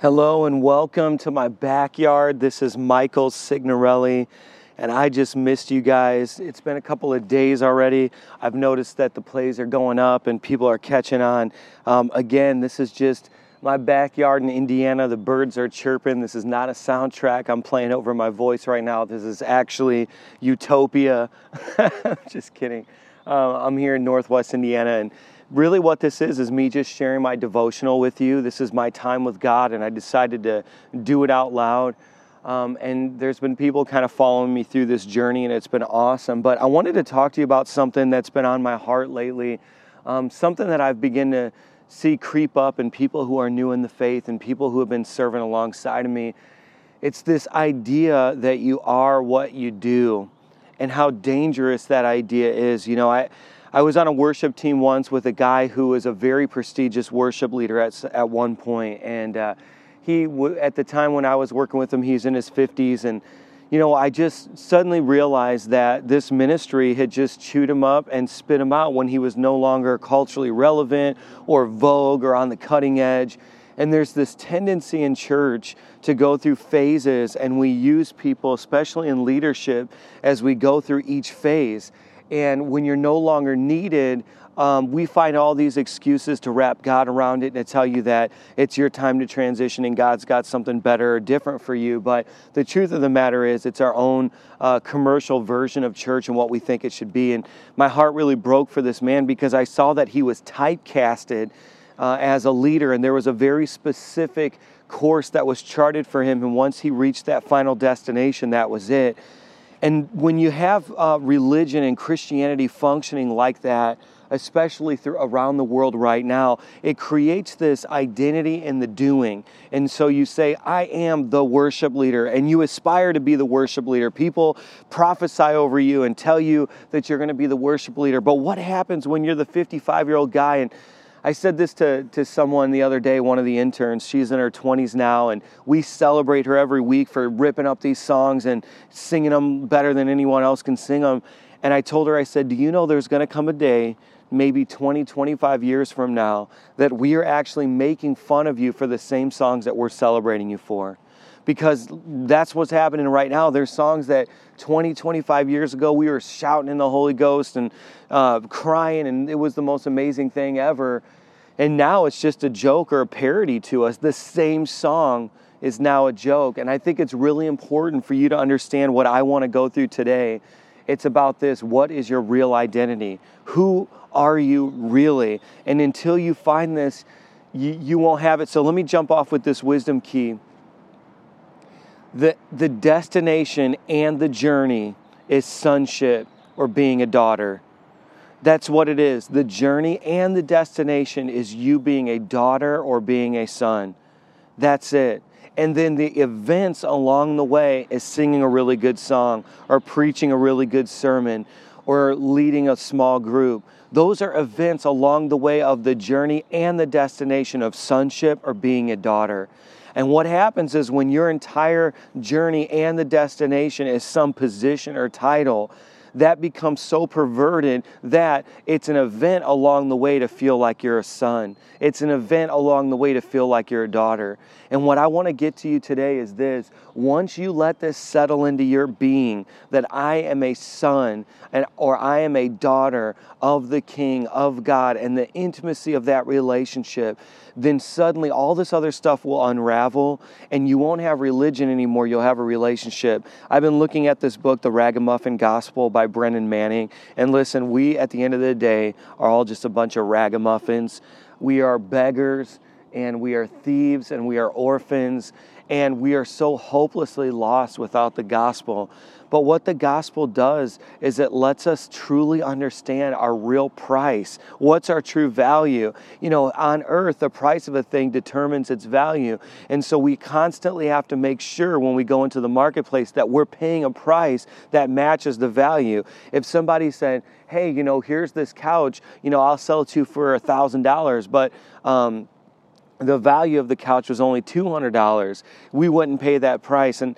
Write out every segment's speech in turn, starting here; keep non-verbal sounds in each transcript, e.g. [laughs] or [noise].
Hello and welcome to my backyard. This is Michael Signorelli, and I just missed you guys. It's been a couple of days already. I've noticed that the plays are going up and people are catching on. Um, again, this is just my backyard in Indiana. The birds are chirping. This is not a soundtrack I'm playing over my voice right now. This is actually Utopia. [laughs] just kidding. Uh, I'm here in Northwest Indiana and really what this is is me just sharing my devotional with you. This is my time with God, and I decided to do it out loud. Um, and there's been people kind of following me through this journey, and it's been awesome. But I wanted to talk to you about something that's been on my heart lately, um, something that I've begun to see creep up in people who are new in the faith and people who have been serving alongside of me. It's this idea that you are what you do, and how dangerous that idea is. You know, I I was on a worship team once with a guy who was a very prestigious worship leader at, at one point, and uh, he at the time when I was working with him, he's in his 50s, and you know, I just suddenly realized that this ministry had just chewed him up and spit him out when he was no longer culturally relevant or vogue or on the cutting edge. And there's this tendency in church to go through phases, and we use people, especially in leadership, as we go through each phase. And when you're no longer needed, um, we find all these excuses to wrap God around it and to tell you that it's your time to transition and God's got something better or different for you. But the truth of the matter is, it's our own uh, commercial version of church and what we think it should be. And my heart really broke for this man because I saw that he was typecasted uh, as a leader, and there was a very specific course that was charted for him. And once he reached that final destination, that was it. And when you have uh, religion and Christianity functioning like that, especially through around the world right now, it creates this identity in the doing. And so you say, I am the worship leader, and you aspire to be the worship leader. People prophesy over you and tell you that you're going to be the worship leader. But what happens when you're the 55 year old guy and I said this to, to someone the other day, one of the interns. She's in her 20s now, and we celebrate her every week for ripping up these songs and singing them better than anyone else can sing them. And I told her, I said, Do you know there's going to come a day, maybe 20, 25 years from now, that we are actually making fun of you for the same songs that we're celebrating you for? because that's what's happening right now. There's songs that 20, 25 years ago we were shouting in the Holy Ghost and uh, crying, and it was the most amazing thing ever. And now it's just a joke or a parody to us. The same song is now a joke. And I think it's really important for you to understand what I want to go through today. It's about this what is your real identity? Who are you really? And until you find this, you, you won't have it. So let me jump off with this wisdom key the, the destination and the journey is sonship or being a daughter. That's what it is. The journey and the destination is you being a daughter or being a son. That's it. And then the events along the way is singing a really good song or preaching a really good sermon or leading a small group. Those are events along the way of the journey and the destination of sonship or being a daughter. And what happens is when your entire journey and the destination is some position or title, that becomes so perverted that it's an event along the way to feel like you're a son. It's an event along the way to feel like you're a daughter. And what I want to get to you today is this once you let this settle into your being that I am a son and, or I am a daughter of the King, of God, and the intimacy of that relationship, then suddenly all this other stuff will unravel and you won't have religion anymore. You'll have a relationship. I've been looking at this book, The Ragamuffin Gospel by Brennan Manning. And listen, we at the end of the day are all just a bunch of ragamuffins. We are beggars and we are thieves and we are orphans and we are so hopelessly lost without the gospel. But what the gospel does is it lets us truly understand our real price. What's our true value? You know, on earth, the price of a thing determines its value. And so we constantly have to make sure when we go into the marketplace that we're paying a price that matches the value. If somebody said, hey, you know, here's this couch, you know, I'll sell it to you for a $1,000, but, um, the value of the couch was only $200. We wouldn't pay that price. And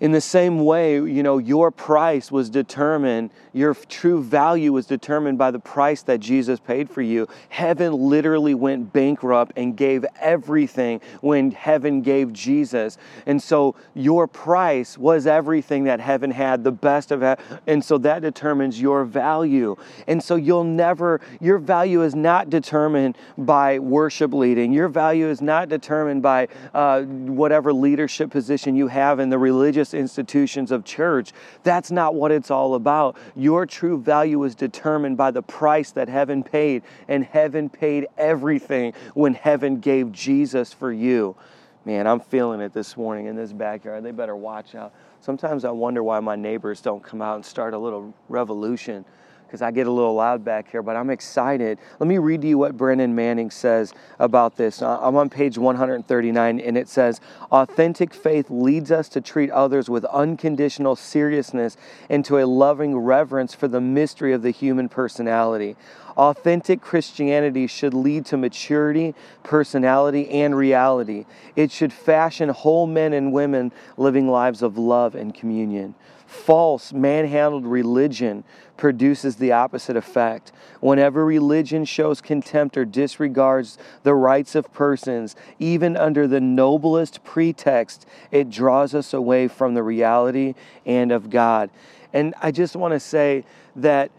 In the same way, you know, your price was determined, your true value was determined by the price that Jesus paid for you. Heaven literally went bankrupt and gave everything when heaven gave Jesus. And so your price was everything that heaven had, the best of it. And so that determines your value. And so you'll never, your value is not determined by worship leading. Your value is not determined by uh, whatever leadership position you have in the religious religious institutions of church. That's not what it's all about. Your true value is determined by the price that heaven paid, and heaven paid everything when heaven gave Jesus for you. Man, I'm feeling it this morning in this backyard. They better watch out. Sometimes I wonder why my neighbors don't come out and start a little revolution because I get a little loud back here, but I'm excited. Let me read to you what Brennan Manning says about this. Uh, I'm on page 139, and it says Authentic faith leads us to treat others with unconditional seriousness and to a loving reverence for the mystery of the human personality. Authentic Christianity should lead to maturity, personality, and reality. It should fashion whole men and women living lives of love and communion. False, manhandled religion produces the opposite effect. Whenever religion shows contempt or disregards the rights of persons, even under the noblest pretext, it draws us away from the reality and of God. And I just want to say that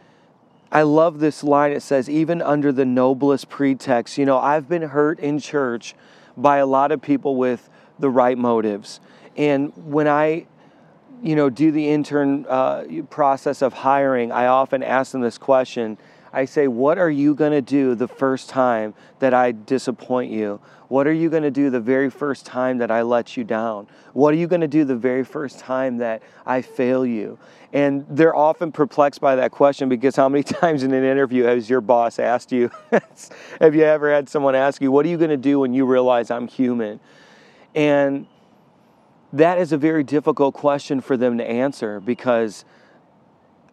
I love this line. It says, even under the noblest pretext. You know, I've been hurt in church by a lot of people with the right motives. And when I you know, do the intern uh, process of hiring, I often ask them this question. I say, What are you going to do the first time that I disappoint you? What are you going to do the very first time that I let you down? What are you going to do the very first time that I fail you? And they're often perplexed by that question because how many [laughs] times in an interview has your boss asked you, [laughs] Have you ever had someone ask you, What are you going to do when you realize I'm human? And that is a very difficult question for them to answer because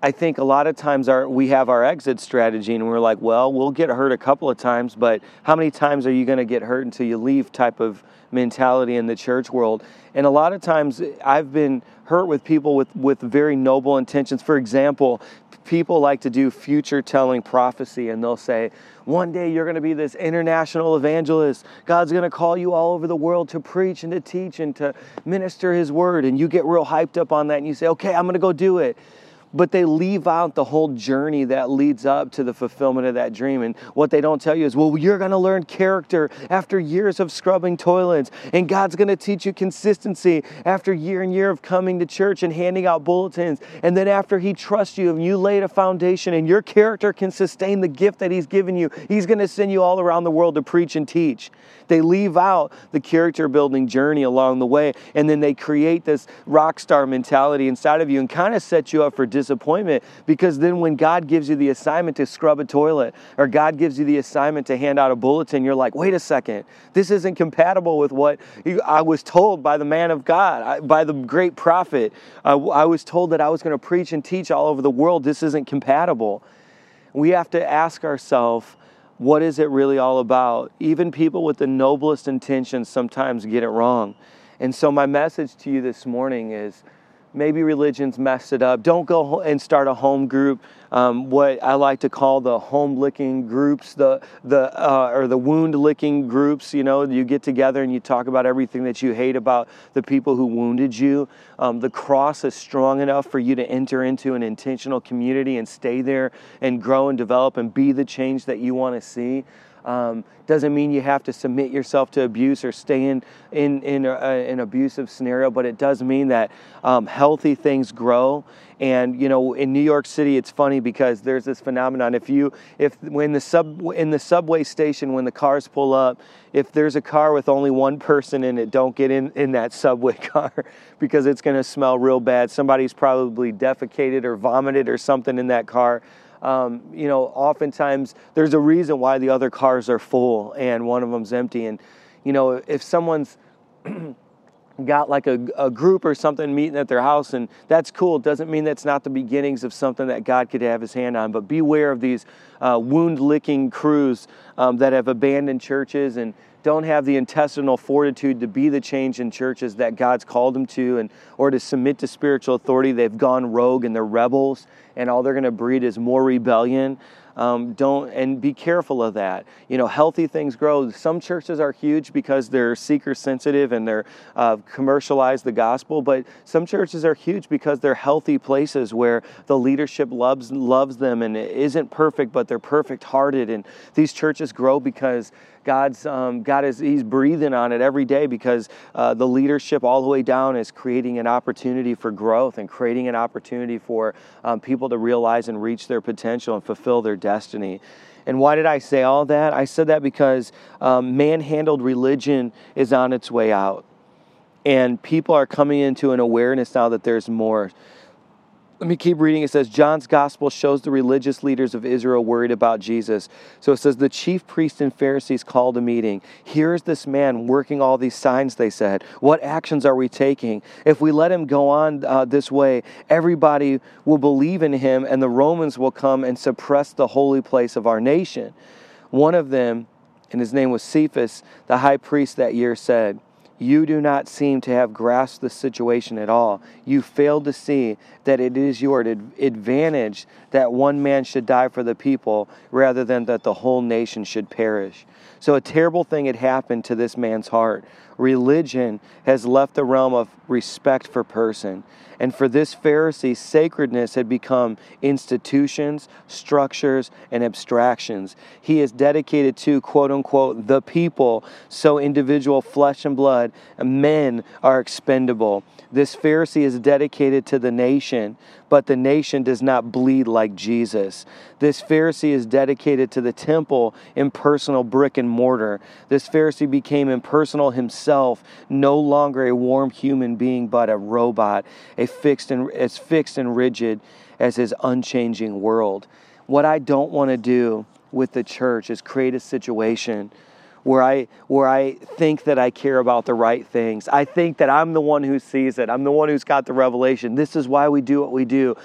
I think a lot of times our we have our exit strategy and we're like, well, we'll get hurt a couple of times, but how many times are you going to get hurt until you leave type of mentality in the church world. And a lot of times I've been hurt with people with, with very noble intentions. For example, people like to do future telling prophecy and they'll say, one day you're going to be this international evangelist. God's going to call you all over the world to preach and to teach and to minister His word. And you get real hyped up on that and you say, okay, I'm going to go do it but they leave out the whole journey that leads up to the fulfillment of that dream. And what they don't tell you is, well, you're going to learn character after years of scrubbing toilets, and God's going to teach you consistency after year and year of coming to church and handing out bulletins. And then after He trusts you and you laid a foundation and your character can sustain the gift that He's given you, He's going to send you all around the world to preach and teach. They leave out the character building journey along the way, and then they create this rock star mentality inside of you and kind of set you up for disappointment because then when God gives you the assignment to scrub a toilet or God gives you the assignment to hand out a bulletin, you're like, wait a second, this isn't compatible with what I was told by the man of God, by the great prophet. I was told that I was going to preach and teach all over the world. This isn't compatible. We have to ask ourselves, what is it really all about? Even people with the noblest intentions sometimes get it wrong. And so, my message to you this morning is maybe religion's messed it up. Don't go and start a home group. Um, what I like to call the home licking groups, the the uh, or the wound licking groups. You know, you get together and you talk about everything that you hate about the people who wounded you. Um, the cross is strong enough for you to enter into an intentional community and stay there and grow and develop and be the change that you want to see. Um, doesn't mean you have to submit yourself to abuse or stay in, in, in an abusive scenario, but it does mean that um, healthy things grow. And you know, in New York City, it's funny because there's this phenomenon. If you, if when the sub in the subway station, when the cars pull up, if there's a car with only one person in it, don't get in in that subway [laughs] car because it's going to smell real bad. Somebody's probably defecated or vomited or something in that car um, you know, oftentimes there's a reason why the other cars are full and one of them's empty. And, you know, if someone's [clears throat] got like a, a group or something meeting at their house and that's cool it doesn't mean that's not the beginnings of something that god could have his hand on. But beware of these uh, wound licking crews um, that have abandoned churches and don't have the intestinal fortitude to be the change in churches that god's called them to and or to submit to spiritual authority. They've gone rogue and they're rebels and all they're going to breed is more rebellion um, don't and be careful of that. You know, healthy things grow. Some churches are huge because they're seeker sensitive and they're uh, commercialize the gospel, but some churches are huge because they're healthy places where the leadership loves loves them and isn't perfect, but they're perfect hearted. And these churches grow because God's um, God is He's breathing on it every day because uh, the leadership all the way down is creating an opportunity for growth and creating an opportunity for um, people to realize and reach their potential and fulfill their destiny. And why did I say all that? I said that because um, manhandled religion is on its way out. And people are coming into an awareness now that there's more. Let me keep reading. It says, John's gospel shows the religious leaders of Israel worried about Jesus. So it says, the chief priests and Pharisees called a meeting. Here's this man working all these signs, they said. What actions are we taking? If we let him go on uh, this way, everybody will believe in him, and the Romans will come and suppress the holy place of our nation. One of them, and his name was Caiaphas, the high priest that year, said, you do not seem to have grasped the situation at all. You fail to see that it is your advantage that one man should die for the people rather than that the whole nation should perish. So, a terrible thing had happened to this man's heart. Religion has left the realm of respect for person. And for this Pharisee, sacredness had become institutions, structures, and abstractions. He is dedicated to, quote unquote, the people, so individual flesh and blood, men are expendable. This Pharisee is dedicated to the nation, but the nation does not bleed like Jesus. This Pharisee is dedicated to the temple, impersonal brick and mortar. This Pharisee became impersonal himself, no longer a warm human being, but a robot, a fixed and as fixed and rigid as his unchanging world. What I don't want to do with the church is create a situation where I where I think that I care about the right things. I think that I'm the one who sees it. I'm the one who's got the revelation. This is why we do what we do.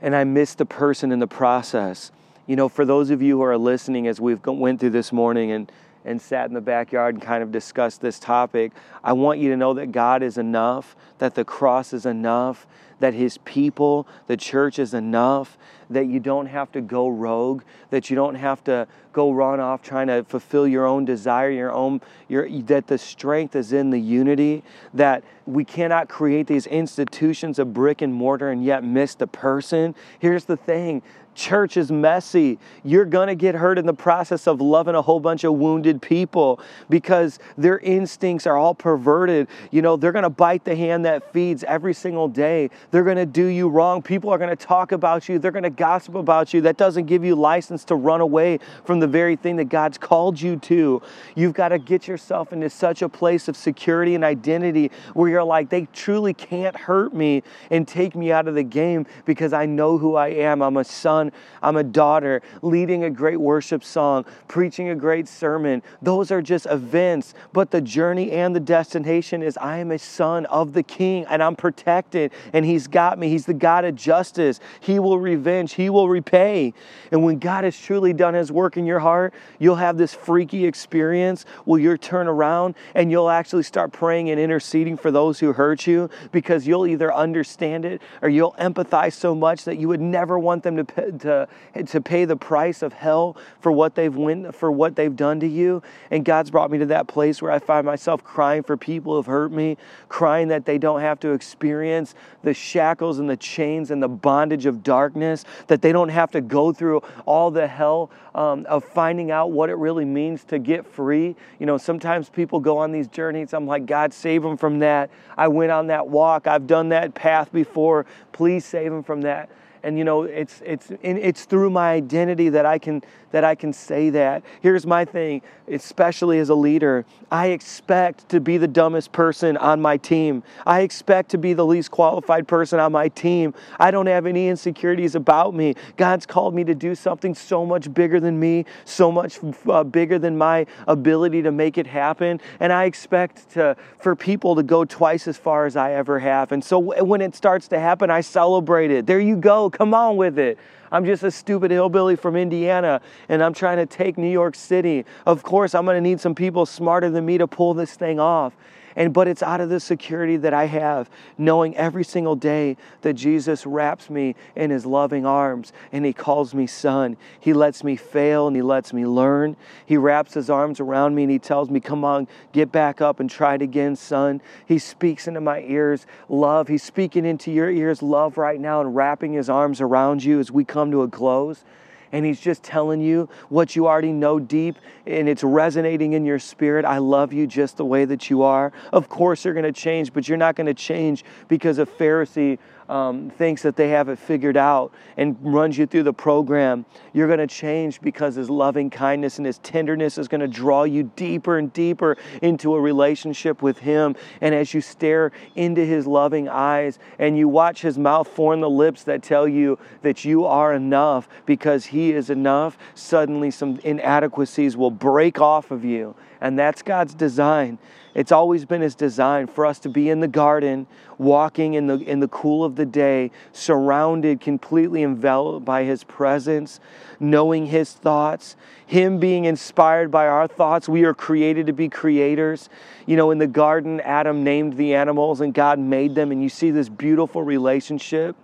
And I miss the person in the process. You know, for those of you who are listening as we've went through this morning and and sat in the backyard and kind of discussed this topic, I want you to know that God is enough, that the cross is enough, that His people, the church is enough, that you don't have to go rogue, that you don't have to go run off trying to fulfill your own desire, your own, your, that the strength is in the unity, that we cannot create these institutions of brick and mortar and yet miss the person. Here's the thing Church is messy. You're going to get hurt in the process of loving a whole bunch of wounded people because their instincts are all perverted. You know, they're going to bite the hand that feeds every single day. They're going to do you wrong. People are going to talk about you. They're going to gossip about you. That doesn't give you license to run away from the very thing that God's called you to. You've got to get yourself into such a place of security and identity where you're like, they truly can't hurt me and take me out of the game because I know who I am. I'm a son I'm a daughter, leading a great worship song, preaching a great sermon. Those are just events, but the journey and the destination is I am a son of the King and I'm protected and He's got me. He's the God of justice. He will revenge, He will repay. And when God has truly done His work in your heart, you'll have this freaky experience where you'll turn around and you'll actually start praying and interceding for those who hurt you because you'll either understand it or you'll empathize so much that you would never want them to to, to pay the price of hell for what they've went, for what they've done to you. And God's brought me to that place where I find myself crying for people who've hurt me, crying that they don't have to experience the shackles and the chains and the bondage of darkness, that they don't have to go through all the hell um, of finding out what it really means to get free. You know, sometimes people go on these journeys. I'm like, God, save them from that. I went on that walk. I've done that path before. Please save them from that. and you know it's it's it's through my identity that I can that I can say that. Here's my thing, especially as a leader, I expect to be the dumbest person on my team. I expect to be the least qualified person on my team. I don't have any insecurities about me. God's called me to do something so much bigger than me, so much uh, bigger than my ability to make it happen, and I expect to for people to go twice as far as I ever have. And so when it starts to happen, I celebrate it. There you go. Come on with it. I'm just a stupid hillbilly from Indiana and I'm trying to take New York City. Of course, I'm going to need some people smarter than me to pull this thing off. And but it's out of the security that I have, knowing every single day that Jesus wraps me in his loving arms and he calls me son. He lets me fail and he lets me learn. He wraps his arms around me and he tells me, "Come on, get back up and try it again, son." He speaks into my ears love. He's speaking into your ears love right now and wrapping his arms around you as we come to a close and He's just telling you what you already know deep and it's resonating in your spirit. I love you just the way that you are. Of course, you're going to change, but you're not going to change because a Pharisee um, thinks that they have it figured out and runs you through the program, you're going to change because His loving kindness and His tenderness is going to draw you deeper and deeper into a relationship with Him. And as you stare into His loving eyes and you watch His mouth form the lips that tell you that you are enough because He is enough, suddenly some inadequacies will break off of you. And that's God's design. It's always been His design for us to be in the garden, walking in the, in the cool of the day, surrounded, completely enveloped by His presence, knowing His thoughts, Him being inspired by our thoughts. We are created to be creators. You know, in the garden, Adam named the animals and God made them, and you see this beautiful relationship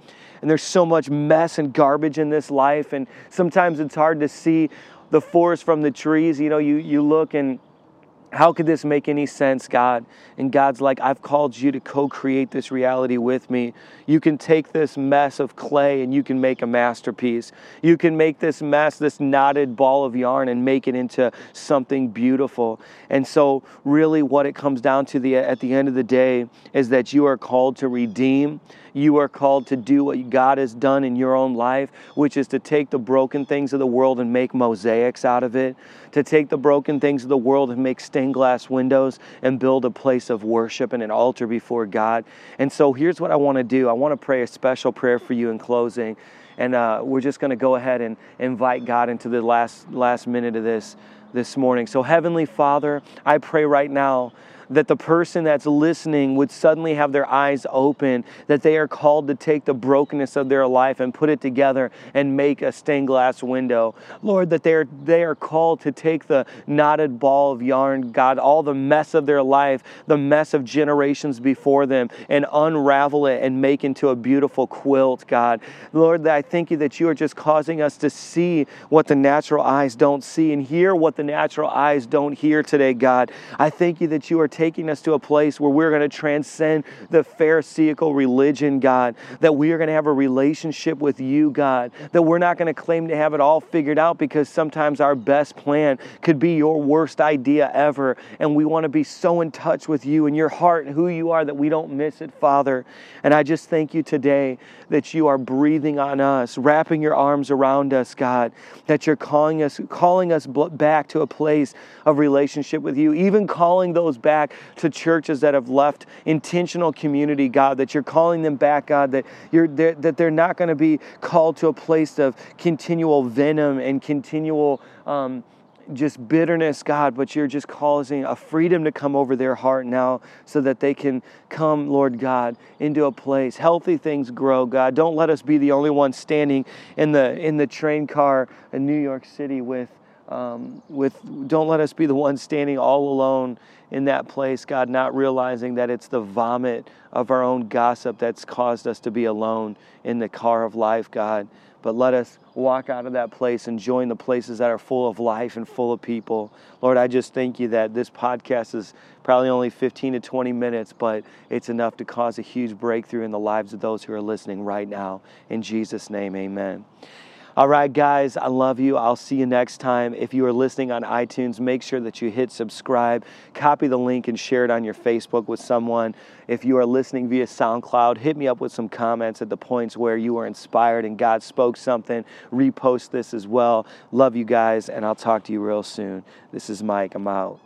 and there's so much mess and garbage in this life and sometimes it's hard to see the forest from the trees you know you you look and how could this make any sense, God? And God's like, I've called you to co create this reality with me. You can take this mess of clay and you can make a masterpiece. You can make this mess, this knotted ball of yarn, and make it into something beautiful. And so, really, what it comes down to the, at the end of the day is that you are called to redeem you are called to do what God has done in your own life, which is to take the broken things of the world and make mosaics out of it, to take the broken things of the world and make stained glass windows and build a place of worship and an altar before God. And so here's what I want to do I want to pray a special prayer for you in closing. And uh, we're just going to go ahead and invite God into the last, last minute of this this morning. So, Heavenly Father, I pray right now that the person that's listening would suddenly have their eyes open, that they are called to take the brokenness of their life and put it together and make a stained glass window. Lord, that they are, they are called to take the knotted ball of yarn, God, all the mess of their life, the mess of generations before them, and unravel it and make into a beautiful quilt, God. Lord, I thank you that you are just causing us to see what the natural eyes don't see and hear what the natural eyes don't hear today, God. I thank you that you are taking us to a place where we're going to transcend the Pharisaical religion, God, that we are going to have a relationship with you, God, that we're not going to claim to have it all figured out because sometimes our best plan could be your worst idea ever. And we want to be so in touch with you and your heart and who you are that we don't miss it, Father. And I just thank you today that you are breathing on us, wrapping your arms around us, God, that you're calling us, calling us back to a place of relationship with you, even calling those back back to churches that have left intentional community, God, that you're calling them back, God, that, you're, they're, that they're not going to be called to a place of continual venom and continual. Um, just bitterness, God, but you're just causing a freedom to come over their heart now so that they can come, Lord God, into a place. Healthy things grow, God. Don't let us be the only ones standing in the in the train car in New York City with um, with don't let us be the ones standing all alone in that place, God, not realizing that it's the vomit of our own gossip that's caused us to be alone in the car of life, God. But let us walk out of that place and join the places that are full of life and full of people. Lord, I just thank you that this podcast is probably only 15 to 20 minutes, but it's enough to cause a huge breakthrough in the lives of those who are listening right now. In Jesus' name, amen. All right, guys, I love you. I'll see you next time. If you are listening on iTunes, make sure that you hit subscribe, copy the link, and share it on your Facebook with someone. If you are listening via SoundCloud, hit me up with some comments at the points where you were inspired and God spoke something. Repost this as well. Love you guys, and I'll talk to you real soon. This is Mike. I'm out.